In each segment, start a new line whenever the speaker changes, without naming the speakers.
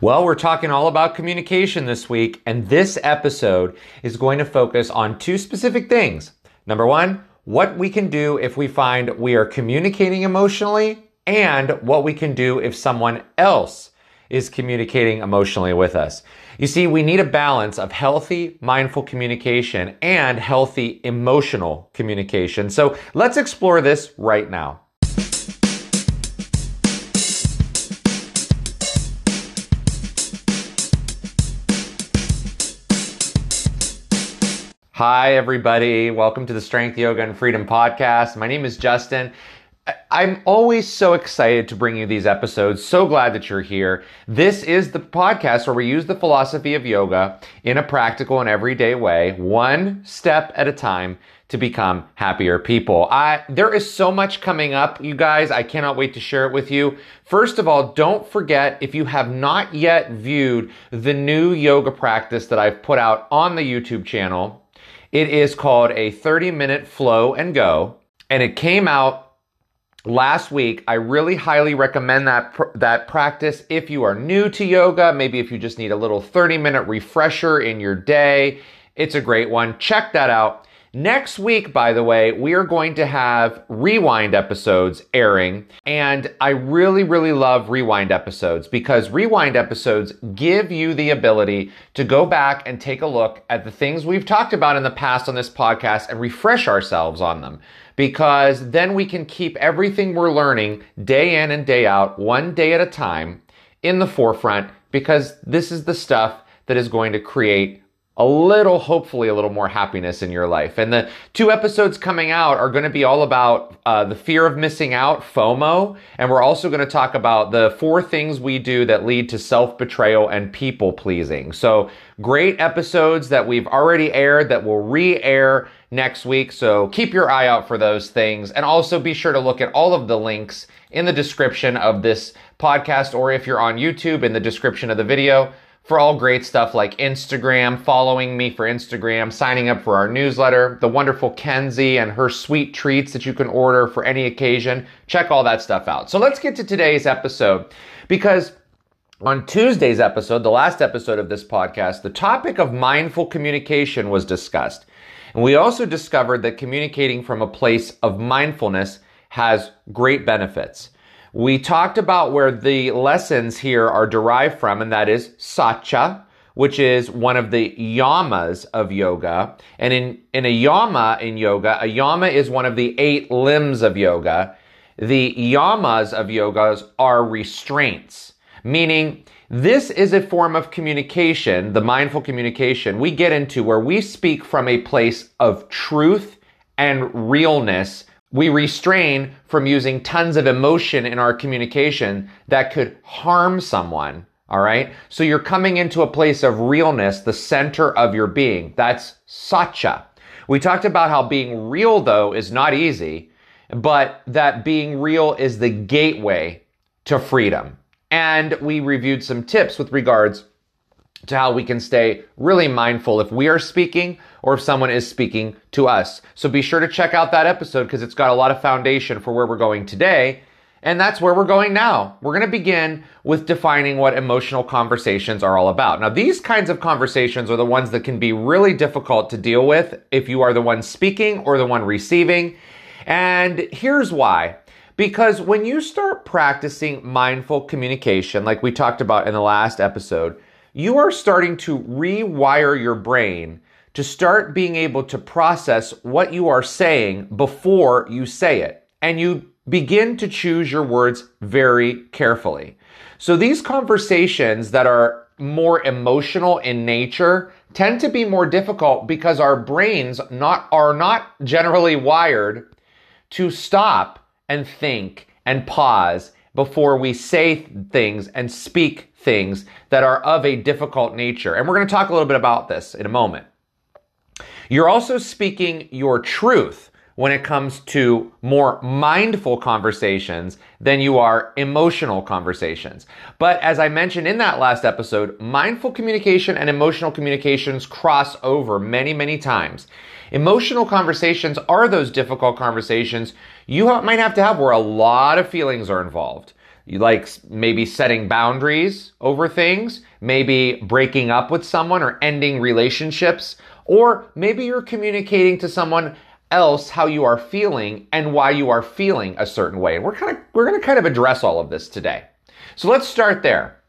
Well, we're talking all about communication this week, and this episode is going to focus on two specific things. Number one, what we can do if we find we are communicating emotionally, and what we can do if someone else is communicating emotionally with us. You see, we need a balance of healthy, mindful communication and healthy emotional communication. So let's explore this right now. Hi, everybody. Welcome to the Strength, Yoga, and Freedom podcast. My name is Justin. I'm always so excited to bring you these episodes. So glad that you're here. This is the podcast where we use the philosophy of yoga in a practical and everyday way, one step at a time to become happier people. I, there is so much coming up, you guys. I cannot wait to share it with you. First of all, don't forget if you have not yet viewed the new yoga practice that I've put out on the YouTube channel, it is called a 30 minute flow and go, and it came out last week. I really highly recommend that pr- that practice if you are new to yoga, maybe if you just need a little 30 minute refresher in your day. It's a great one. Check that out. Next week, by the way, we are going to have rewind episodes airing. And I really, really love rewind episodes because rewind episodes give you the ability to go back and take a look at the things we've talked about in the past on this podcast and refresh ourselves on them. Because then we can keep everything we're learning day in and day out, one day at a time, in the forefront because this is the stuff that is going to create a little, hopefully, a little more happiness in your life. And the two episodes coming out are going to be all about uh, the fear of missing out, FOMO, and we're also going to talk about the four things we do that lead to self betrayal and people pleasing. So, great episodes that we've already aired that will re air next week. So, keep your eye out for those things. And also be sure to look at all of the links in the description of this podcast, or if you're on YouTube, in the description of the video for all great stuff like Instagram, following me for Instagram, signing up for our newsletter, the wonderful Kenzie and her sweet treats that you can order for any occasion. Check all that stuff out. So let's get to today's episode because on Tuesday's episode, the last episode of this podcast, the topic of mindful communication was discussed. And we also discovered that communicating from a place of mindfulness has great benefits. We talked about where the lessons here are derived from, and that is satya, which is one of the yamas of yoga. And in, in a yama in yoga, a yama is one of the eight limbs of yoga. The yamas of yogas are restraints, meaning this is a form of communication, the mindful communication we get into where we speak from a place of truth and realness we restrain from using tons of emotion in our communication that could harm someone. All right. So you're coming into a place of realness, the center of your being. That's satya. We talked about how being real though is not easy, but that being real is the gateway to freedom. And we reviewed some tips with regards to how we can stay really mindful if we are speaking or if someone is speaking to us. So be sure to check out that episode because it's got a lot of foundation for where we're going today. And that's where we're going now. We're going to begin with defining what emotional conversations are all about. Now, these kinds of conversations are the ones that can be really difficult to deal with if you are the one speaking or the one receiving. And here's why. Because when you start practicing mindful communication, like we talked about in the last episode, you are starting to rewire your brain to start being able to process what you are saying before you say it. And you begin to choose your words very carefully. So these conversations that are more emotional in nature tend to be more difficult because our brains not, are not generally wired to stop and think and pause before we say things and speak things that are of a difficult nature. And we're going to talk a little bit about this in a moment. You're also speaking your truth when it comes to more mindful conversations than you are emotional conversations. But as I mentioned in that last episode, mindful communication and emotional communications cross over many, many times. Emotional conversations are those difficult conversations you might have to have where a lot of feelings are involved. You like maybe setting boundaries over things, maybe breaking up with someone or ending relationships, or maybe you're communicating to someone else how you are feeling and why you are feeling a certain way. And we're kind of we're going to kind of address all of this today. So let's start there.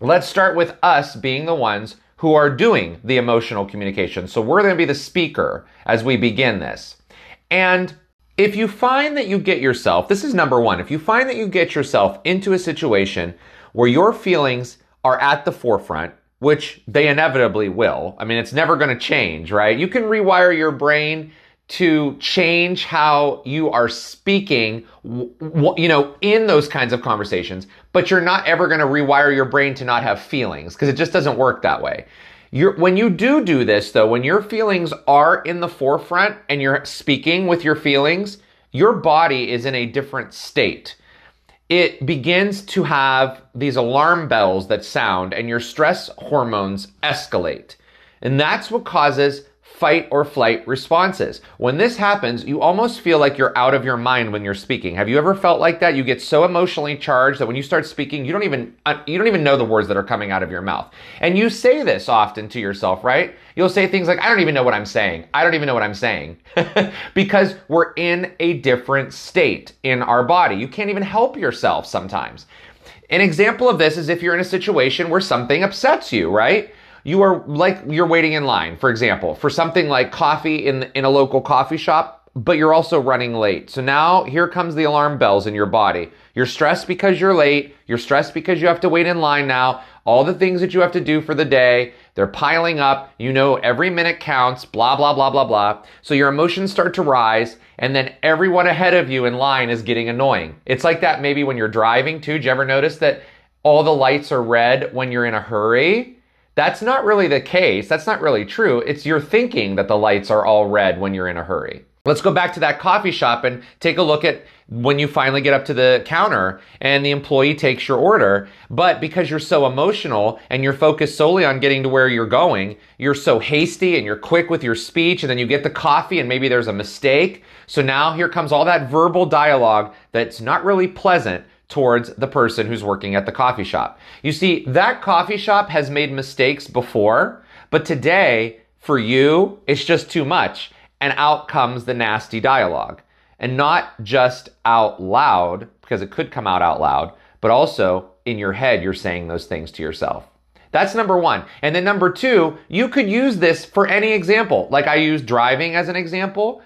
Let's start with us being the ones who are doing the emotional communication. So we're going to be the speaker as we begin this. And if you find that you get yourself, this is number one, if you find that you get yourself into a situation where your feelings are at the forefront, which they inevitably will, I mean, it's never going to change, right? You can rewire your brain to change how you are speaking, you know, in those kinds of conversations, but you're not ever going to rewire your brain to not have feelings because it just doesn't work that way. You're, when you do do this though, when your feelings are in the forefront and you're speaking with your feelings, your body is in a different state. It begins to have these alarm bells that sound and your stress hormones escalate. And that's what causes fight or flight responses. When this happens, you almost feel like you're out of your mind when you're speaking. Have you ever felt like that? You get so emotionally charged that when you start speaking, you don't even uh, you don't even know the words that are coming out of your mouth. And you say this often to yourself, right? You'll say things like I don't even know what I'm saying. I don't even know what I'm saying. because we're in a different state in our body. You can't even help yourself sometimes. An example of this is if you're in a situation where something upsets you, right? You are like you're waiting in line, for example, for something like coffee in in a local coffee shop, but you're also running late. So now here comes the alarm bells in your body. You're stressed because you're late. You're stressed because you have to wait in line now. All the things that you have to do for the day, they're piling up. You know every minute counts, blah, blah, blah, blah, blah. So your emotions start to rise, and then everyone ahead of you in line is getting annoying. It's like that maybe when you're driving too. Do you ever notice that all the lights are red when you're in a hurry? That's not really the case. That's not really true. It's your thinking that the lights are all red when you're in a hurry. Let's go back to that coffee shop and take a look at when you finally get up to the counter and the employee takes your order. But because you're so emotional and you're focused solely on getting to where you're going, you're so hasty and you're quick with your speech and then you get the coffee and maybe there's a mistake. So now here comes all that verbal dialogue that's not really pleasant towards the person who's working at the coffee shop. You see, that coffee shop has made mistakes before, but today, for you, it's just too much. And out comes the nasty dialogue. And not just out loud, because it could come out out loud, but also in your head, you're saying those things to yourself. That's number one. And then number two, you could use this for any example. Like I use driving as an example.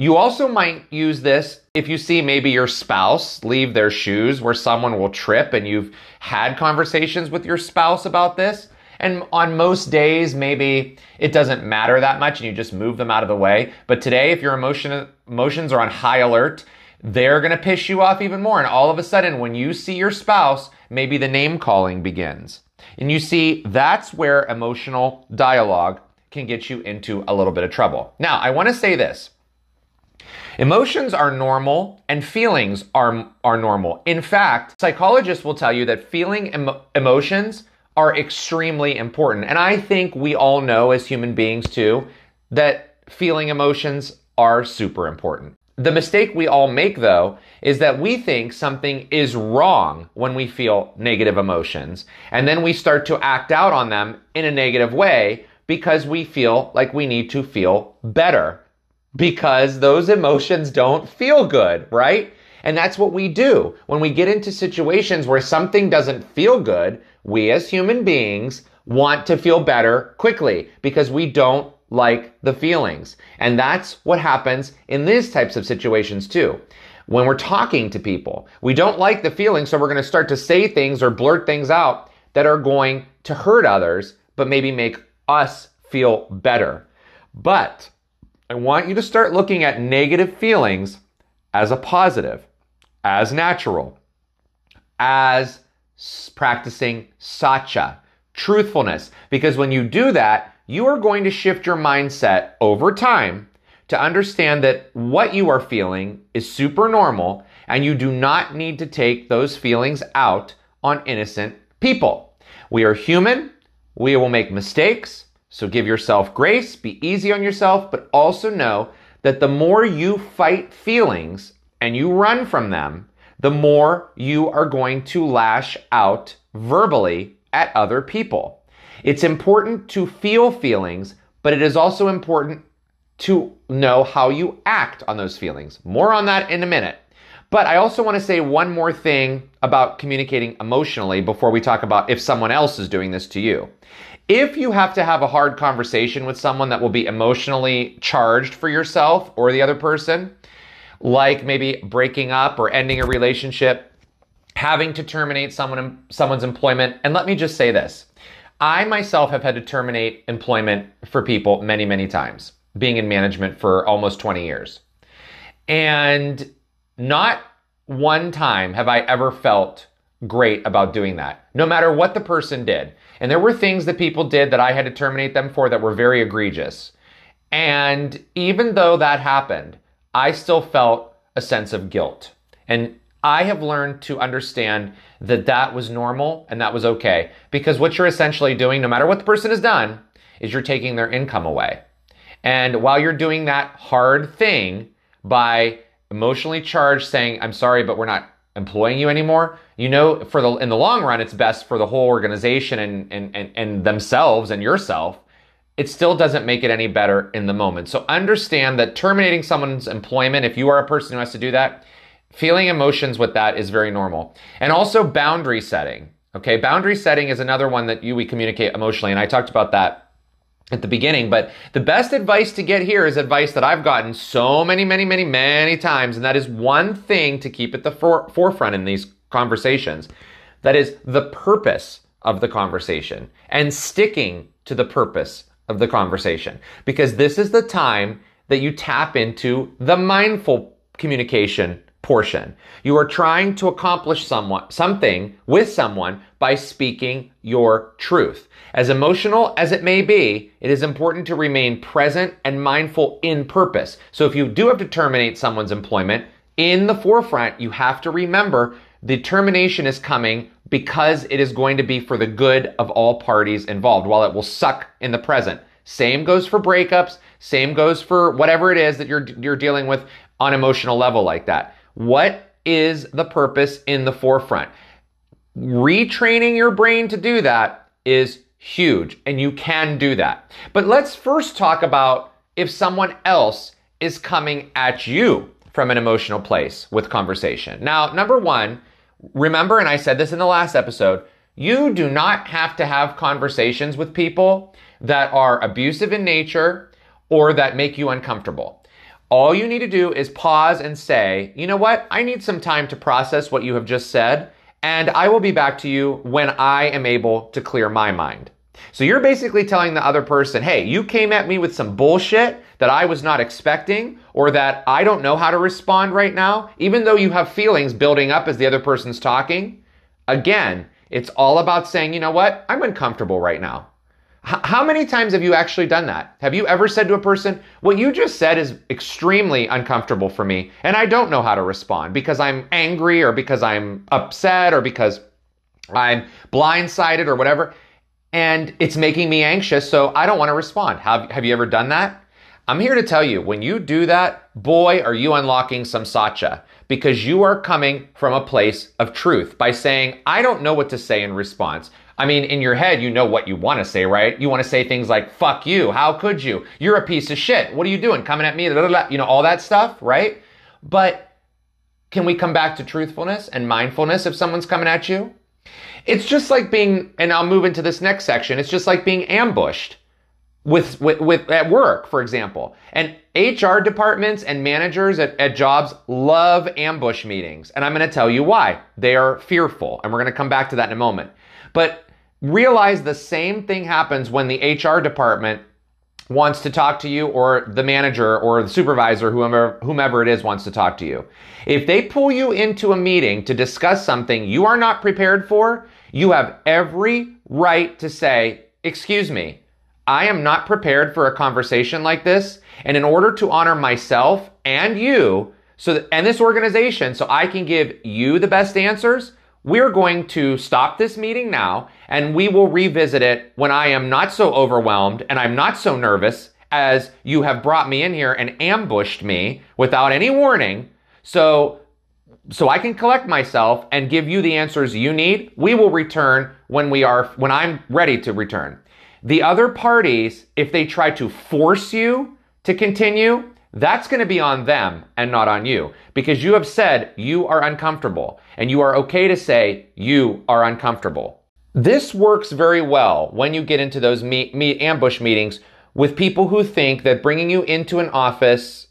You also might use this if you see maybe your spouse leave their shoes where someone will trip and you've had conversations with your spouse about this. And on most days, maybe it doesn't matter that much and you just move them out of the way. But today, if your emotion, emotions are on high alert, they're going to piss you off even more. And all of a sudden, when you see your spouse, maybe the name calling begins. And you see, that's where emotional dialogue can get you into a little bit of trouble. Now, I want to say this. Emotions are normal and feelings are, are normal. In fact, psychologists will tell you that feeling emo- emotions are extremely important. And I think we all know as human beings too that feeling emotions are super important. The mistake we all make though is that we think something is wrong when we feel negative emotions. And then we start to act out on them in a negative way because we feel like we need to feel better because those emotions don't feel good, right? And that's what we do. When we get into situations where something doesn't feel good, we as human beings want to feel better quickly because we don't like the feelings. And that's what happens in these types of situations too. When we're talking to people, we don't like the feelings, so we're going to start to say things or blurt things out that are going to hurt others, but maybe make us feel better. But I want you to start looking at negative feelings as a positive, as natural, as practicing satya, truthfulness. Because when you do that, you are going to shift your mindset over time to understand that what you are feeling is super normal and you do not need to take those feelings out on innocent people. We are human. We will make mistakes. So give yourself grace, be easy on yourself, but also know that the more you fight feelings and you run from them, the more you are going to lash out verbally at other people. It's important to feel feelings, but it is also important to know how you act on those feelings. More on that in a minute. But I also want to say one more thing about communicating emotionally before we talk about if someone else is doing this to you. If you have to have a hard conversation with someone that will be emotionally charged for yourself or the other person, like maybe breaking up or ending a relationship, having to terminate someone someone's employment, and let me just say this. I myself have had to terminate employment for people many, many times, being in management for almost 20 years. And not one time have I ever felt great about doing that, no matter what the person did. And there were things that people did that I had to terminate them for that were very egregious. And even though that happened, I still felt a sense of guilt. And I have learned to understand that that was normal and that was okay. Because what you're essentially doing, no matter what the person has done, is you're taking their income away. And while you're doing that hard thing by emotionally charged saying, I'm sorry, but we're not employing you anymore, you know, for the, in the long run, it's best for the whole organization and, and, and, and themselves and yourself. It still doesn't make it any better in the moment. So understand that terminating someone's employment, if you are a person who has to do that, feeling emotions with that is very normal. And also boundary setting. Okay. Boundary setting is another one that you, we communicate emotionally. And I talked about that at the beginning. But the best advice to get here is advice that I've gotten so many, many, many, many times. And that is one thing to keep at the for- forefront in these conversations. That is the purpose of the conversation and sticking to the purpose of the conversation. Because this is the time that you tap into the mindful communication portion. You are trying to accomplish someone, something with someone by speaking your truth. As emotional as it may be, it is important to remain present and mindful in purpose. So if you do have to terminate someone's employment, in the forefront, you have to remember the termination is coming because it is going to be for the good of all parties involved, while it will suck in the present. Same goes for breakups, same goes for whatever it is that you're, you're dealing with on emotional level like that. What is the purpose in the forefront? Retraining your brain to do that is huge, and you can do that. But let's first talk about if someone else is coming at you from an emotional place with conversation. Now, number one, remember, and I said this in the last episode, you do not have to have conversations with people that are abusive in nature or that make you uncomfortable. All you need to do is pause and say, you know what? I need some time to process what you have just said, and I will be back to you when I am able to clear my mind. So you're basically telling the other person, hey, you came at me with some bullshit that I was not expecting or that I don't know how to respond right now, even though you have feelings building up as the other person's talking. Again, it's all about saying, you know what? I'm uncomfortable right now. How many times have you actually done that? Have you ever said to a person, what you just said is extremely uncomfortable for me, and I don't know how to respond because I'm angry or because I'm upset or because I'm blindsided or whatever, and it's making me anxious, so I don't want to respond. Have, have you ever done that? I'm here to tell you, when you do that, boy, are you unlocking some satya because you are coming from a place of truth by saying, I don't know what to say in response. I mean, in your head, you know what you want to say, right? You want to say things like, fuck you. How could you? You're a piece of shit. What are you doing? Coming at me? Blah, blah, blah. You know, all that stuff, right? But can we come back to truthfulness and mindfulness if someone's coming at you? It's just like being, and I'll move into this next section. It's just like being ambushed with, with, with at work, for example. And HR departments and managers at, at jobs love ambush meetings. And I'm going to tell you why. They are fearful. And we're going to come back to that in a moment. But realize the same thing happens when the HR department wants to talk to you or the manager or the supervisor, whomever, whomever it is wants to talk to you. If they pull you into a meeting to discuss something you are not prepared for, you have every right to say, excuse me, I am not prepared for a conversation like this. And in order to honor myself and you, so that, and this organization, so I can give you the best answers, we're going to stop this meeting now and we will revisit it when I am not so overwhelmed and I'm not so nervous as you have brought me in here and ambushed me without any warning. So so I can collect myself and give you the answers you need. We will return when we are when I'm ready to return. The other parties, if they try to force you to continue, that's going to be on them and not on you because you have said you are uncomfortable and you are okay to say you are uncomfortable. This works very well when you get into those meet, meet ambush meetings with people who think that bringing you into an office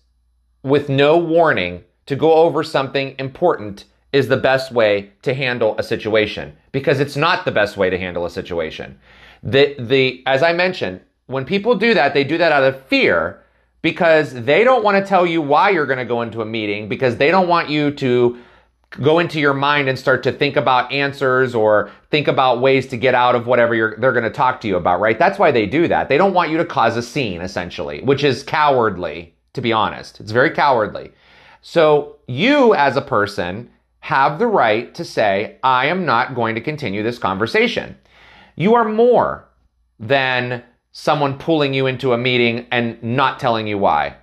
with no warning to go over something important is the best way to handle a situation because it's not the best way to handle a situation. The, the, as I mentioned, when people do that, they do that out of fear because they don't want to tell you why you're going to go into a meeting because they don't want you to go into your mind and start to think about answers or think about ways to get out of whatever they're going to talk to you about, right? That's why they do that. They don't want you to cause a scene, essentially, which is cowardly, to be honest. It's very cowardly. So you, as a person, have the right to say, I am not going to continue this conversation. You are more than someone pulling you into a meeting and not telling you why.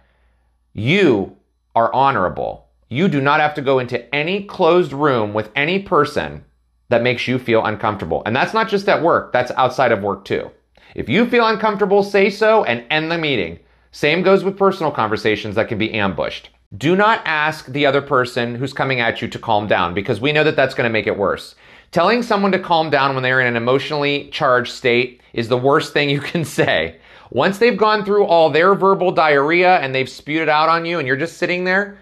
You are honorable. You do not have to go into any closed room with any person that makes you feel uncomfortable. And that's not just at work, that's outside of work too. If you feel uncomfortable, say so and end the meeting. Same goes with personal conversations that can be ambushed. Do not ask the other person who's coming at you to calm down because we know that that's going to make it worse. Telling someone to calm down when they're in an emotionally charged state is the worst thing you can say. Once they've gone through all their verbal diarrhea and they've spewed it out on you and you're just sitting there,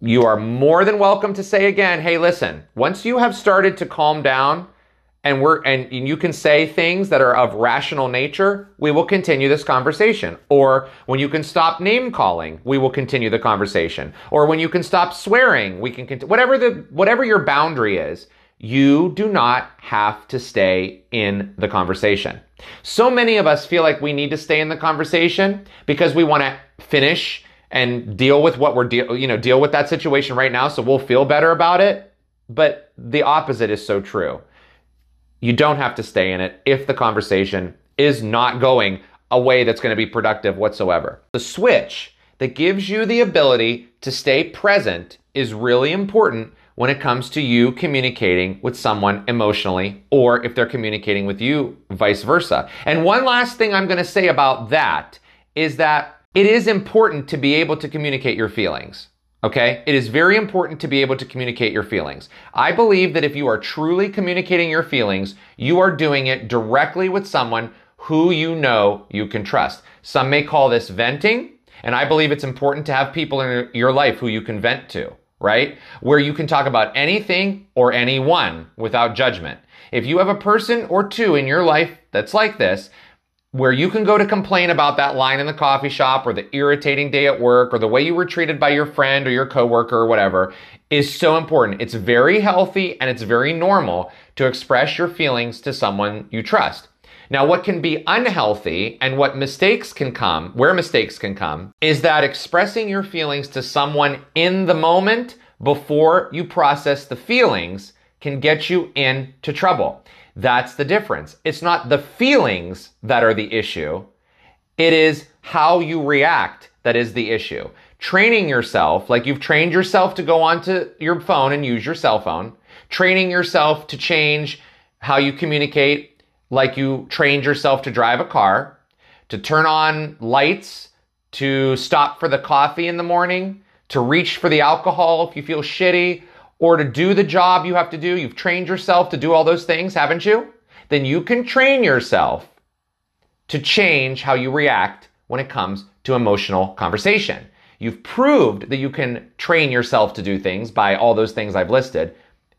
you are more than welcome to say again, hey, listen, once you have started to calm down and we're and you can say things that are of rational nature, we will continue this conversation. Or when you can stop name calling, we will continue the conversation. Or when you can stop swearing, we can continue whatever the whatever your boundary is you do not have to stay in the conversation. So many of us feel like we need to stay in the conversation because we want to finish and deal with what we're deal, you know, deal with that situation right now so we'll feel better about it. But the opposite is so true. You don't have to stay in it if the conversation is not going a way that's going to be productive whatsoever. The switch that gives you the ability to stay present is really important when it comes to you communicating with someone emotionally or if they're communicating with you, vice versa. And one last thing I'm going to say about that is that it is important to be able to communicate your feelings. Okay? It is very important to be able to communicate your feelings. I believe that if you are truly communicating your feelings, you are doing it directly with someone who you know you can trust. Some may call this venting, and I believe it's important to have people in your life who you can vent to right? Where you can talk about anything or anyone without judgment. If you have a person or two in your life that's like this, where you can go to complain about that line in the coffee shop or the irritating day at work or the way you were treated by your friend or your coworker or whatever is so important. It's very healthy and it's very normal to express your feelings to someone you trust. Now, what can be unhealthy and what mistakes can come, where mistakes can come, is that expressing your feelings to someone in the moment before you process the feelings can get you into trouble. That's the difference. It's not the feelings that are the issue. It is how you react that is the issue. Training yourself, like you've trained yourself to go onto your phone and use your cell phone, training yourself to change how you communicate like you trained yourself to drive a car, to turn on lights, to stop for the coffee in the morning, to reach for the alcohol if you feel shitty, or to do the job you have to do. You've trained yourself to do all those things, haven't you? Then you can train yourself to change how you react when it comes to emotional conversation. You've proved that you can train yourself to do things by all those things I've listed.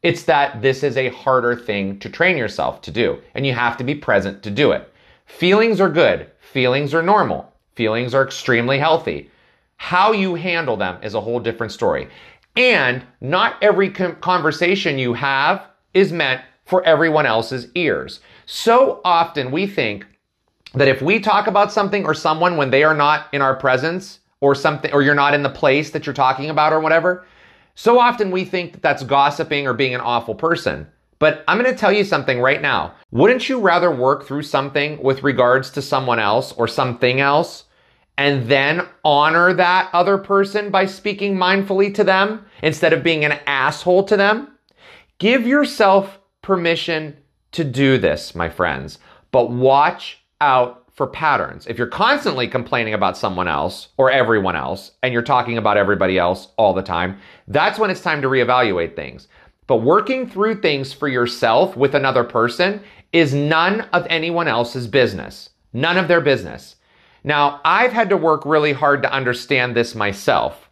It's that this is a harder thing to train yourself to do, and you have to be present to do it. Feelings are good. Feelings are normal. Feelings are extremely healthy. How you handle them is a whole different story. And not every conversation you have is meant for everyone else's ears. So often we think that if we talk about something or someone when they are not in our presence or something, or you're not in the place that you're talking about or whatever, so often we think that that's gossiping or being an awful person. But I'm going to tell you something right now. Wouldn't you rather work through something with regards to someone else or something else and then honor that other person by speaking mindfully to them instead of being an asshole to them? Give yourself permission to do this, my friends, but watch out for patterns. If you're constantly complaining about someone else or everyone else and you're talking about everybody else all the time, that's when it's time to reevaluate things. But working through things for yourself with another person is none of anyone else's business. None of their business. Now, I've had to work really hard to understand this myself.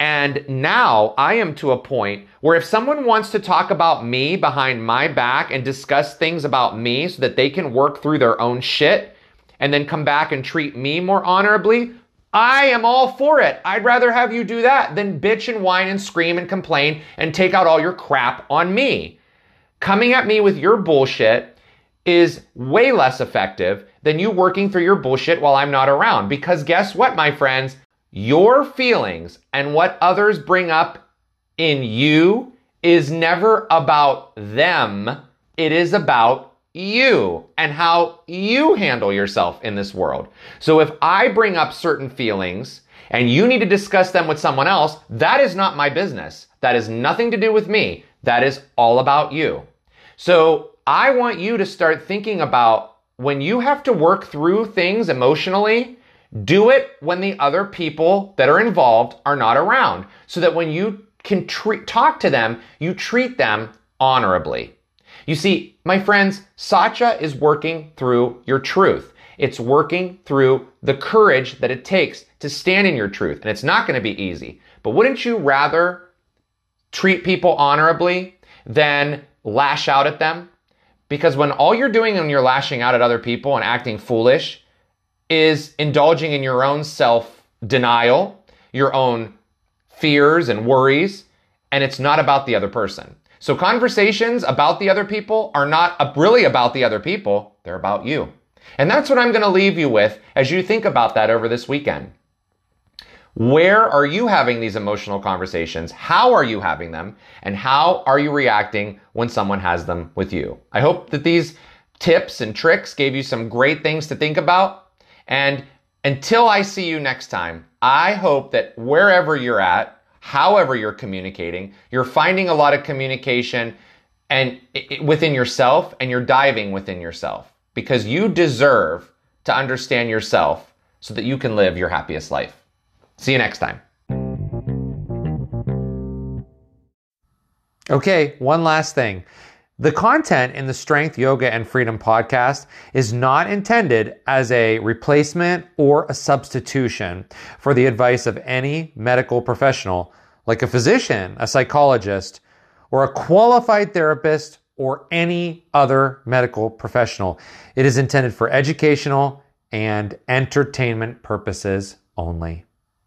And now I am to a point where if someone wants to talk about me behind my back and discuss things about me so that they can work through their own shit and then come back and treat me more honorably, I am all for it. I'd rather have you do that than bitch and whine and scream and complain and take out all your crap on me. Coming at me with your bullshit is way less effective than you working through your bullshit while I'm not around. Because guess what, my friends? Your feelings and what others bring up in you is never about them. It is about you and how you handle yourself in this world. So if I bring up certain feelings and you need to discuss them with someone else, that is not my business. That is nothing to do with me. That is all about you. So I want you to start thinking about when you have to work through things emotionally, do it when the other people that are involved are not around so that when you can talk to them, you treat them honorably. You see, my friends, Satya is working through your truth. It's working through the courage that it takes to stand in your truth. And it's not going to be easy. But wouldn't you rather treat people honorably than lash out at them? Because when all you're doing when you're lashing out at other people and acting foolish is indulging in your own self denial, your own fears and worries, and it's not about the other person. So conversations about the other people are not really about the other people, they're about you. And that's what I'm going to leave you with as you think about that over this weekend. Where are you having these emotional conversations? How are you having them? And how are you reacting when someone has them with you? I hope that these tips and tricks gave you some great things to think about. And until I see you next time, I hope that wherever you're at, however you're communicating, you're finding a lot of communication and within yourself and you're diving within yourself because you deserve to understand yourself so that you can live your happiest life. See you next time. Okay, one last thing. The content in the Strength, Yoga, and Freedom podcast is not intended as a replacement or a substitution for the advice of any medical professional, like a physician, a psychologist, or a qualified therapist, or any other medical professional. It is intended for educational and entertainment purposes only.